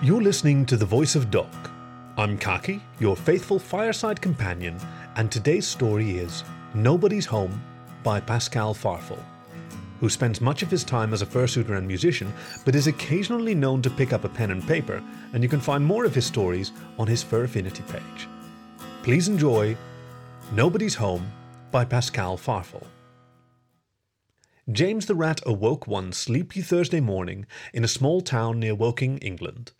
You're listening to The Voice of Dog. I'm Khaki, your faithful fireside companion, and today's story is Nobody's Home by Pascal Farful, who spends much of his time as a fursuiter and musician, but is occasionally known to pick up a pen and paper, and you can find more of his stories on his Fur Affinity page. Please enjoy Nobody's Home by Pascal Farful. James the Rat awoke one sleepy Thursday morning in a small town near Woking, England.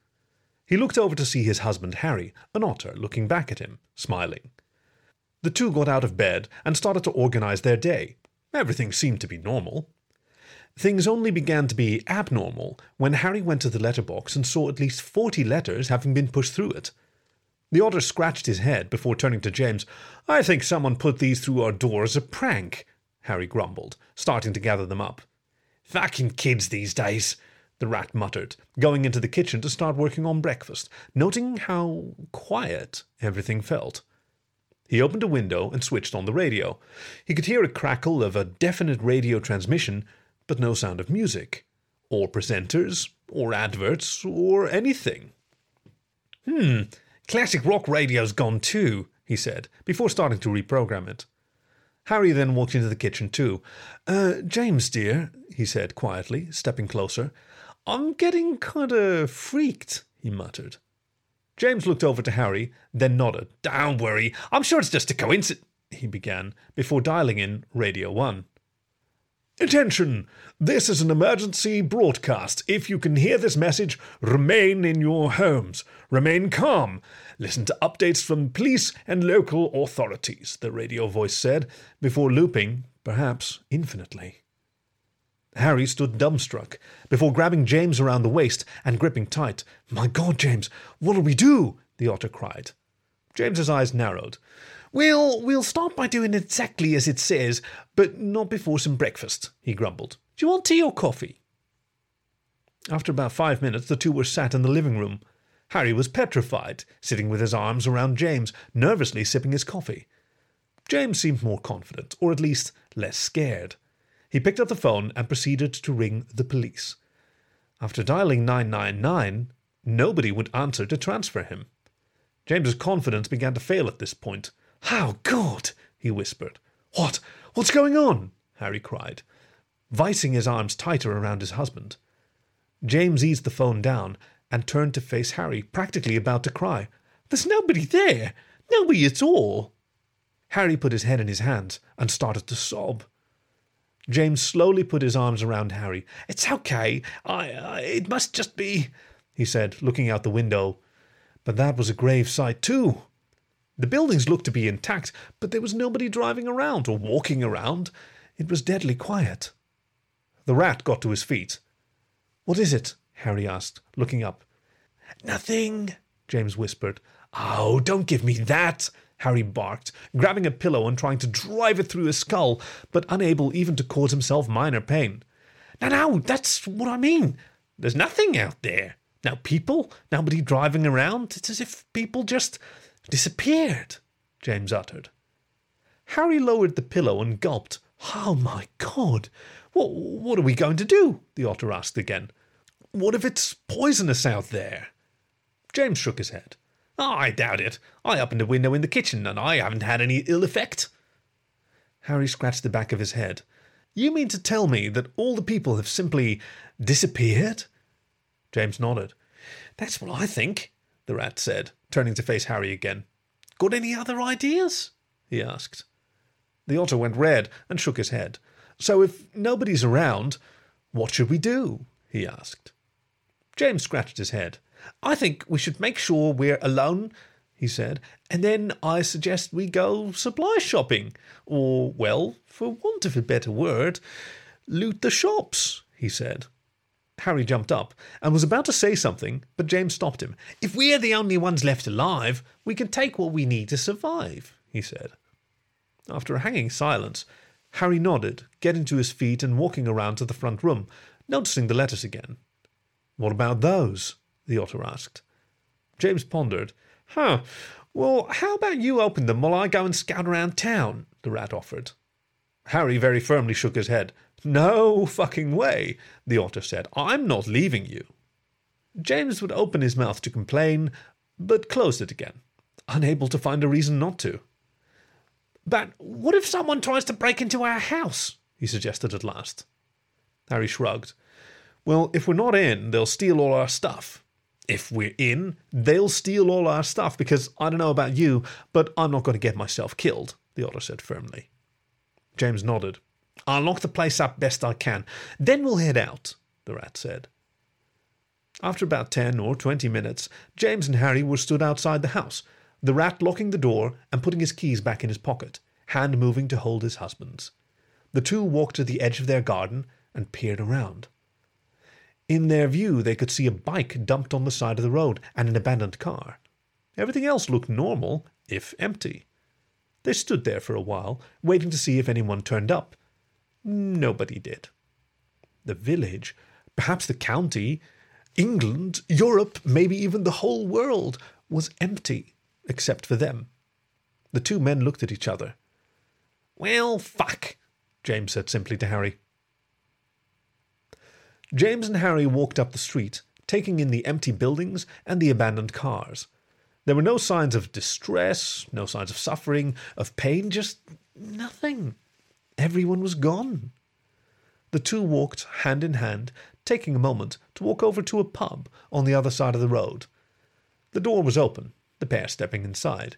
He looked over to see his husband Harry, an otter, looking back at him, smiling. The two got out of bed and started to organize their day. Everything seemed to be normal. Things only began to be abnormal when Harry went to the letterbox and saw at least forty letters having been pushed through it. The otter scratched his head before turning to James. I think someone put these through our door as a prank, Harry grumbled, starting to gather them up. Fucking kids these days the rat muttered, going into the kitchen to start working on breakfast, noting how quiet everything felt. He opened a window and switched on the radio. He could hear a crackle of a definite radio transmission, but no sound of music, or presenters, or adverts, or anything. Hmm, classic rock radio's gone too, he said, before starting to reprogram it. Harry then walked into the kitchen too. Uh, James, dear, he said quietly, stepping closer, I'm getting kinda freaked, he muttered. James looked over to Harry, then nodded. Don't worry, I'm sure it's just a coincidence, he began, before dialing in Radio 1. Attention! This is an emergency broadcast. If you can hear this message, remain in your homes. Remain calm. Listen to updates from police and local authorities, the radio voice said, before looping, perhaps infinitely. Harry stood dumbstruck before grabbing James around the waist and gripping tight. My God, James, what'll we do? the otter cried. James's eyes narrowed. We'll we'll start by doing exactly as it says, but not before some breakfast, he grumbled. Do you want tea or coffee? After about five minutes, the two were sat in the living room. Harry was petrified, sitting with his arms around James, nervously sipping his coffee. James seemed more confident, or at least less scared. He picked up the phone and proceeded to ring the police. After dialing 999, nobody would answer to transfer him. James's confidence began to fail at this point. How God! he whispered. What? What's going on? Harry cried, vicing his arms tighter around his husband. James eased the phone down and turned to face Harry, practically about to cry. There's nobody there! Nobody at all! Harry put his head in his hands and started to sob. James slowly put his arms around Harry. It's okay. I, I, it must just be, he said, looking out the window. But that was a grave sight, too. The buildings looked to be intact, but there was nobody driving around or walking around. It was deadly quiet. The rat got to his feet. What is it? Harry asked, looking up. Nothing, James whispered. Oh, don't give me that, Harry barked, grabbing a pillow and trying to drive it through his skull, but unable even to cause himself minor pain. Now, now, that's what I mean. There's nothing out there. No people, nobody driving around. It's as if people just disappeared, James uttered. Harry lowered the pillow and gulped. Oh my God! What, what are we going to do? the otter asked again. What if it's poisonous out there? James shook his head. Oh, I doubt it. I opened a window in the kitchen and I haven't had any ill effect. Harry scratched the back of his head. You mean to tell me that all the people have simply disappeared? James nodded. That's what I think, the rat said, turning to face Harry again. Got any other ideas? he asked. The otter went red and shook his head. So if nobody's around, what should we do? he asked. James scratched his head. I think we should make sure we're alone, he said, and then I suggest we go supply shopping. Or, well, for want of a better word, loot the shops, he said. Harry jumped up and was about to say something, but James stopped him. If we're the only ones left alive, we can take what we need to survive, he said. After a hanging silence, Harry nodded, getting to his feet and walking around to the front room, noticing the letters again. What about those? The otter asked. James pondered. Huh. Well, how about you open them while I go and scout around town? the rat offered. Harry very firmly shook his head. No fucking way, the otter said. I'm not leaving you. James would open his mouth to complain, but closed it again, unable to find a reason not to. But what if someone tries to break into our house? he suggested at last. Harry shrugged. Well, if we're not in, they'll steal all our stuff. If we're in, they'll steal all our stuff because I don't know about you, but I'm not going to get myself killed, the otter said firmly. James nodded. I'll lock the place up best I can. Then we'll head out, the rat said. After about ten or twenty minutes, James and Harry were stood outside the house, the rat locking the door and putting his keys back in his pocket, hand moving to hold his husband's. The two walked to the edge of their garden and peered around. In their view, they could see a bike dumped on the side of the road and an abandoned car. Everything else looked normal, if empty. They stood there for a while, waiting to see if anyone turned up. Nobody did. The village, perhaps the county, England, Europe, maybe even the whole world, was empty except for them. The two men looked at each other. Well, fuck, James said simply to Harry. James and Harry walked up the street, taking in the empty buildings and the abandoned cars. There were no signs of distress, no signs of suffering, of pain, just nothing. Everyone was gone. The two walked hand in hand, taking a moment to walk over to a pub on the other side of the road. The door was open, the pair stepping inside.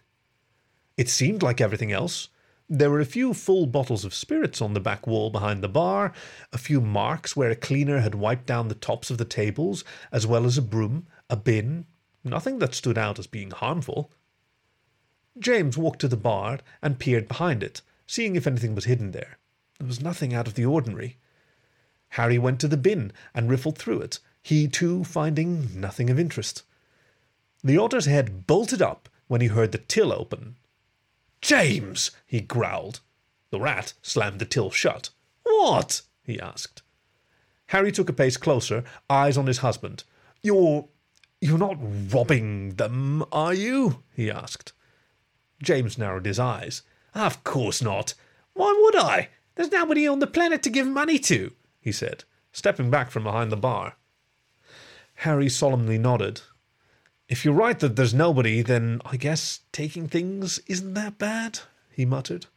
It seemed like everything else. There were a few full bottles of spirits on the back wall behind the bar, a few marks where a cleaner had wiped down the tops of the tables, as well as a broom, a bin, nothing that stood out as being harmful. James walked to the bar and peered behind it, seeing if anything was hidden there. There was nothing out of the ordinary. Harry went to the bin and riffled through it, he too finding nothing of interest. The otter's head bolted up when he heard the till open. James! he growled. The rat slammed the till shut. What? he asked. Harry took a pace closer, eyes on his husband. You're. you're not robbing them, are you? he asked. James narrowed his eyes. Of course not. Why would I? There's nobody on the planet to give money to, he said, stepping back from behind the bar. Harry solemnly nodded. If you're right that there's nobody, then I guess taking things isn't that bad, he muttered.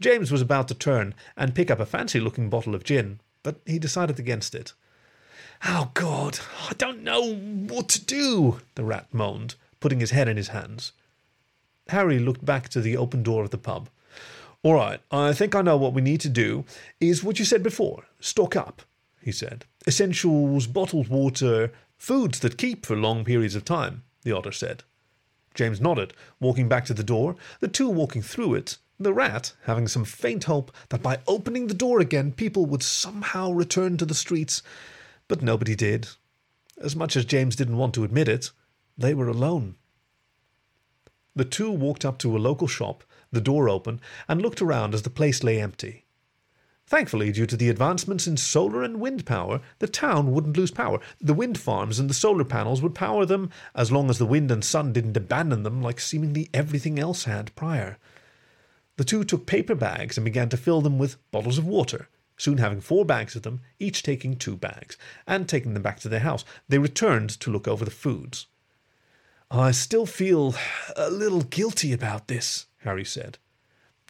James was about to turn and pick up a fancy looking bottle of gin, but he decided against it. Oh, God, I don't know what to do, the rat moaned, putting his head in his hands. Harry looked back to the open door of the pub. All right, I think I know what we need to do is what you said before stock up, he said. Essentials, bottled water, foods that keep for long periods of time, the otter said. James nodded, walking back to the door, the two walking through it, the rat having some faint hope that by opening the door again people would somehow return to the streets. But nobody did. As much as James didn't want to admit it, they were alone. The two walked up to a local shop the door open, and looked around as the place lay empty. Thankfully, due to the advancements in solar and wind power, the town wouldn't lose power. The wind farms and the solar panels would power them as long as the wind and sun didn't abandon them like seemingly everything else had prior. The two took paper bags and began to fill them with bottles of water, soon having four bags of them, each taking two bags, and taking them back to their house. They returned to look over the foods. I still feel a little guilty about this, Harry said.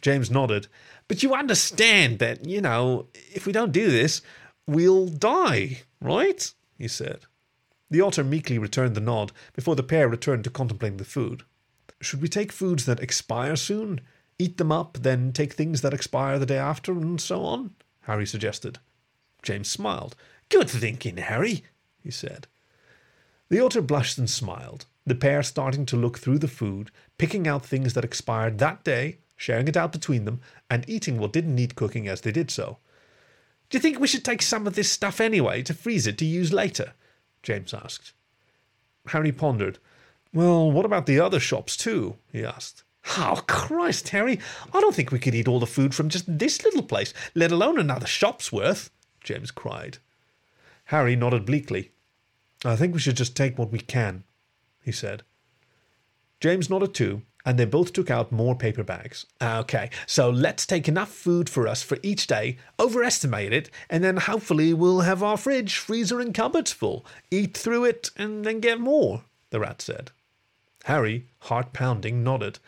James nodded. But you understand that, you know, if we don't do this, we'll die, right? he said. The otter meekly returned the nod before the pair returned to contemplating the food. Should we take foods that expire soon, eat them up, then take things that expire the day after, and so on? Harry suggested. James smiled. Good thinking, Harry, he said. The otter blushed and smiled the pair starting to look through the food, picking out things that expired that day, sharing it out between them, and eating what didn't need cooking as they did so. Do you think we should take some of this stuff anyway to freeze it to use later? James asked. Harry pondered. Well, what about the other shops too? he asked. Oh, Christ, Harry, I don't think we could eat all the food from just this little place, let alone another shop's worth, James cried. Harry nodded bleakly. I think we should just take what we can, he said. James nodded too, and they both took out more paper bags. Ah, okay, so let's take enough food for us for each day, overestimate it, and then hopefully we'll have our fridge, freezer, and cupboards full. Eat through it and then get more, the rat said. Harry, heart pounding, nodded.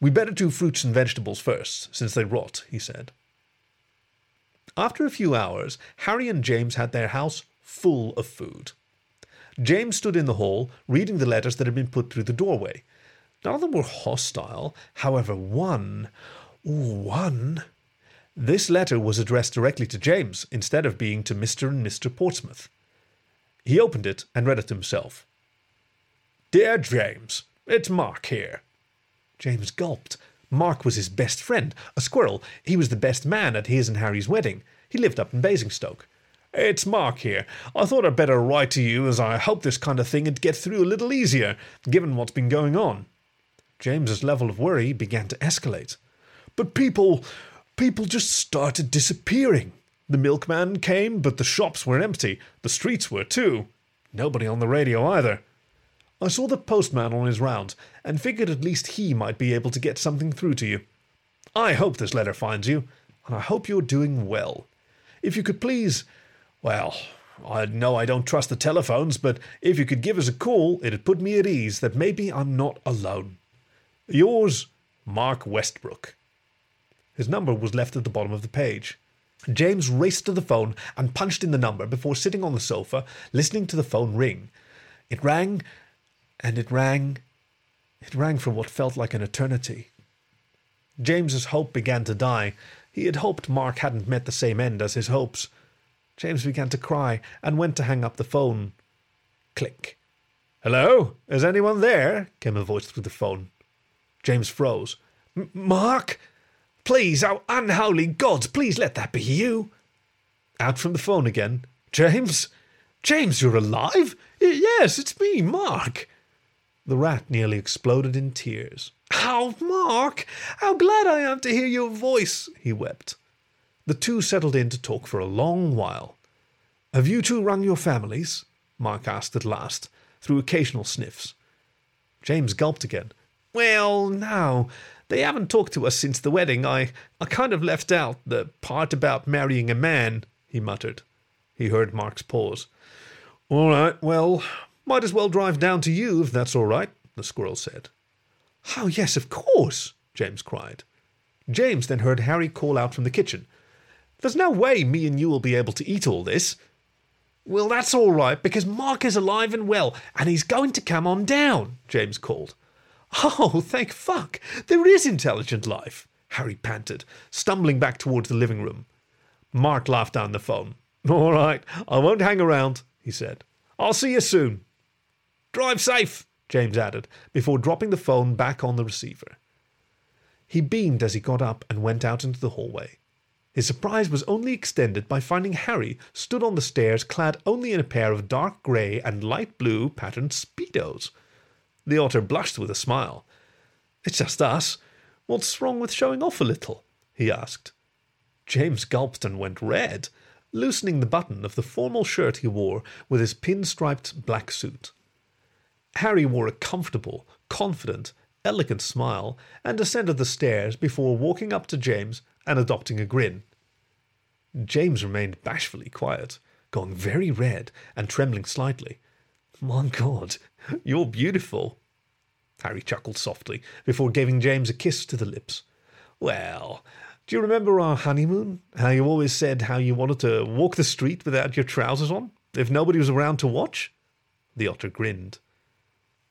We better do fruits and vegetables first, since they rot, he said. After a few hours, Harry and James had their house full of food. James stood in the hall, reading the letters that had been put through the doorway. None of them were hostile. However, one, one, this letter was addressed directly to James instead of being to Mr. and Mr. Portsmouth. He opened it and read it himself. Dear James, it's Mark here. James gulped. Mark was his best friend, a squirrel. He was the best man at his and Harry's wedding. He lived up in Basingstoke. It's Mark here. I thought I'd better write to you as I hope this kind of thing would get through a little easier, given what's been going on. James's level of worry began to escalate. But people, people just started disappearing. The milkman came, but the shops were empty. The streets were too. Nobody on the radio either. I saw the postman on his rounds and figured at least he might be able to get something through to you. I hope this letter finds you, and I hope you're doing well. If you could please well, I know I don't trust the telephones, but if you could give us a call, it'd put me at ease that maybe I'm not alone. Yours, Mark Westbrook. His number was left at the bottom of the page. James raced to the phone and punched in the number before sitting on the sofa, listening to the phone ring. It rang, and it rang. It rang for what felt like an eternity. James's hope began to die. He had hoped Mark hadn't met the same end as his hopes. James began to cry and went to hang up the phone. Click. Hello? Is anyone there? came a voice through the phone. James froze. Mark? Please, oh unholy gods, please let that be you. Out from the phone again. James? James, you're alive? Yes, it's me, Mark. The rat nearly exploded in tears. Oh, Mark, how glad I am to hear your voice, he wept. The two settled in to talk for a long while. Have you two rung your families? Mark asked at last, through occasional sniffs. James gulped again. Well, no. They haven't talked to us since the wedding. I, I kind of left out the part about marrying a man, he muttered. He heard Mark's pause. All right, well, might as well drive down to you if that's all right, the squirrel said. Oh, yes, of course, James cried. James then heard Harry call out from the kitchen. There's no way me and you will be able to eat all this. Well, that's all right, because Mark is alive and well, and he's going to come on down, James called. Oh, thank fuck! There is intelligent life, Harry panted, stumbling back towards the living room. Mark laughed down the phone. All right, I won't hang around, he said. I'll see you soon. Drive safe, James added, before dropping the phone back on the receiver. He beamed as he got up and went out into the hallway. His surprise was only extended by finding Harry stood on the stairs clad only in a pair of dark grey and light blue patterned Speedos. The otter blushed with a smile. It's just us. What's wrong with showing off a little? he asked. James gulped and went red, loosening the button of the formal shirt he wore with his pin-striped black suit. Harry wore a comfortable, confident, elegant smile and descended the stairs before walking up to James and adopting a grin. James remained bashfully quiet, going very red and trembling slightly. My God, you're beautiful. Harry chuckled softly before giving James a kiss to the lips. Well, do you remember our honeymoon? How you always said how you wanted to walk the street without your trousers on, if nobody was around to watch? The otter grinned.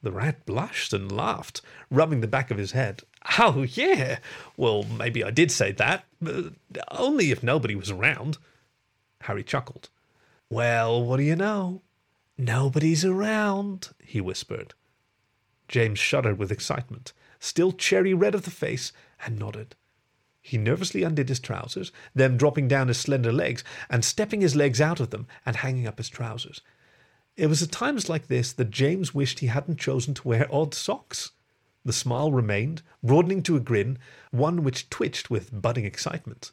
The rat blushed and laughed, rubbing the back of his head. Oh, yeah. Well, maybe I did say that, but only if nobody was around. Harry chuckled. Well, what do you know? Nobody's around, he whispered. James shuddered with excitement, still cherry red of the face, and nodded. He nervously undid his trousers, then dropping down his slender legs and stepping his legs out of them and hanging up his trousers. It was at times like this that James wished he hadn't chosen to wear odd socks. The smile remained, broadening to a grin, one which twitched with budding excitement.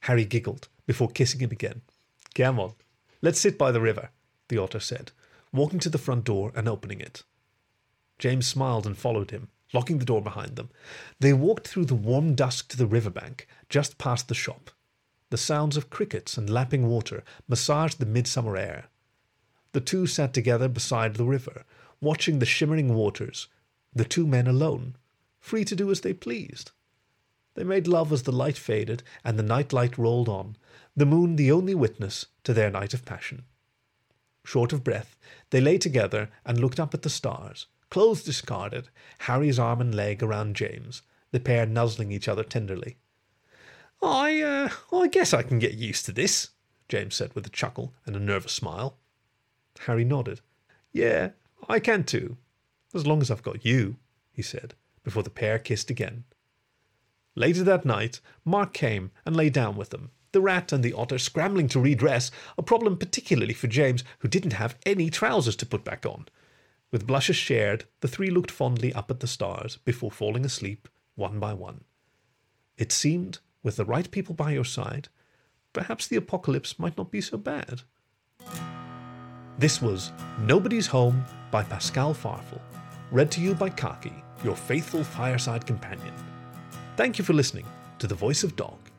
Harry giggled before kissing him again. Come on, let's sit by the river, the otter said, walking to the front door and opening it. James smiled and followed him, locking the door behind them. They walked through the warm dusk to the riverbank, just past the shop. The sounds of crickets and lapping water massaged the midsummer air. The two sat together beside the river, watching the shimmering waters, the two men alone, free to do as they pleased. They made love as the light faded and the night light rolled on, the moon the only witness to their night of passion. Short of breath, they lay together and looked up at the stars, clothes discarded, Harry's arm and leg around James, the pair nuzzling each other tenderly. I, uh, I guess I can get used to this, James said with a chuckle and a nervous smile. Harry nodded. Yeah, I can too, as long as I've got you, he said, before the pair kissed again. Later that night, Mark came and lay down with them, the rat and the otter scrambling to redress, a problem particularly for James, who didn't have any trousers to put back on. With blushes shared, the three looked fondly up at the stars before falling asleep, one by one. It seemed, with the right people by your side, perhaps the apocalypse might not be so bad. This was Nobody's Home by Pascal Farful, read to you by Khaki, your faithful fireside companion. Thank you for listening to The Voice of Dog.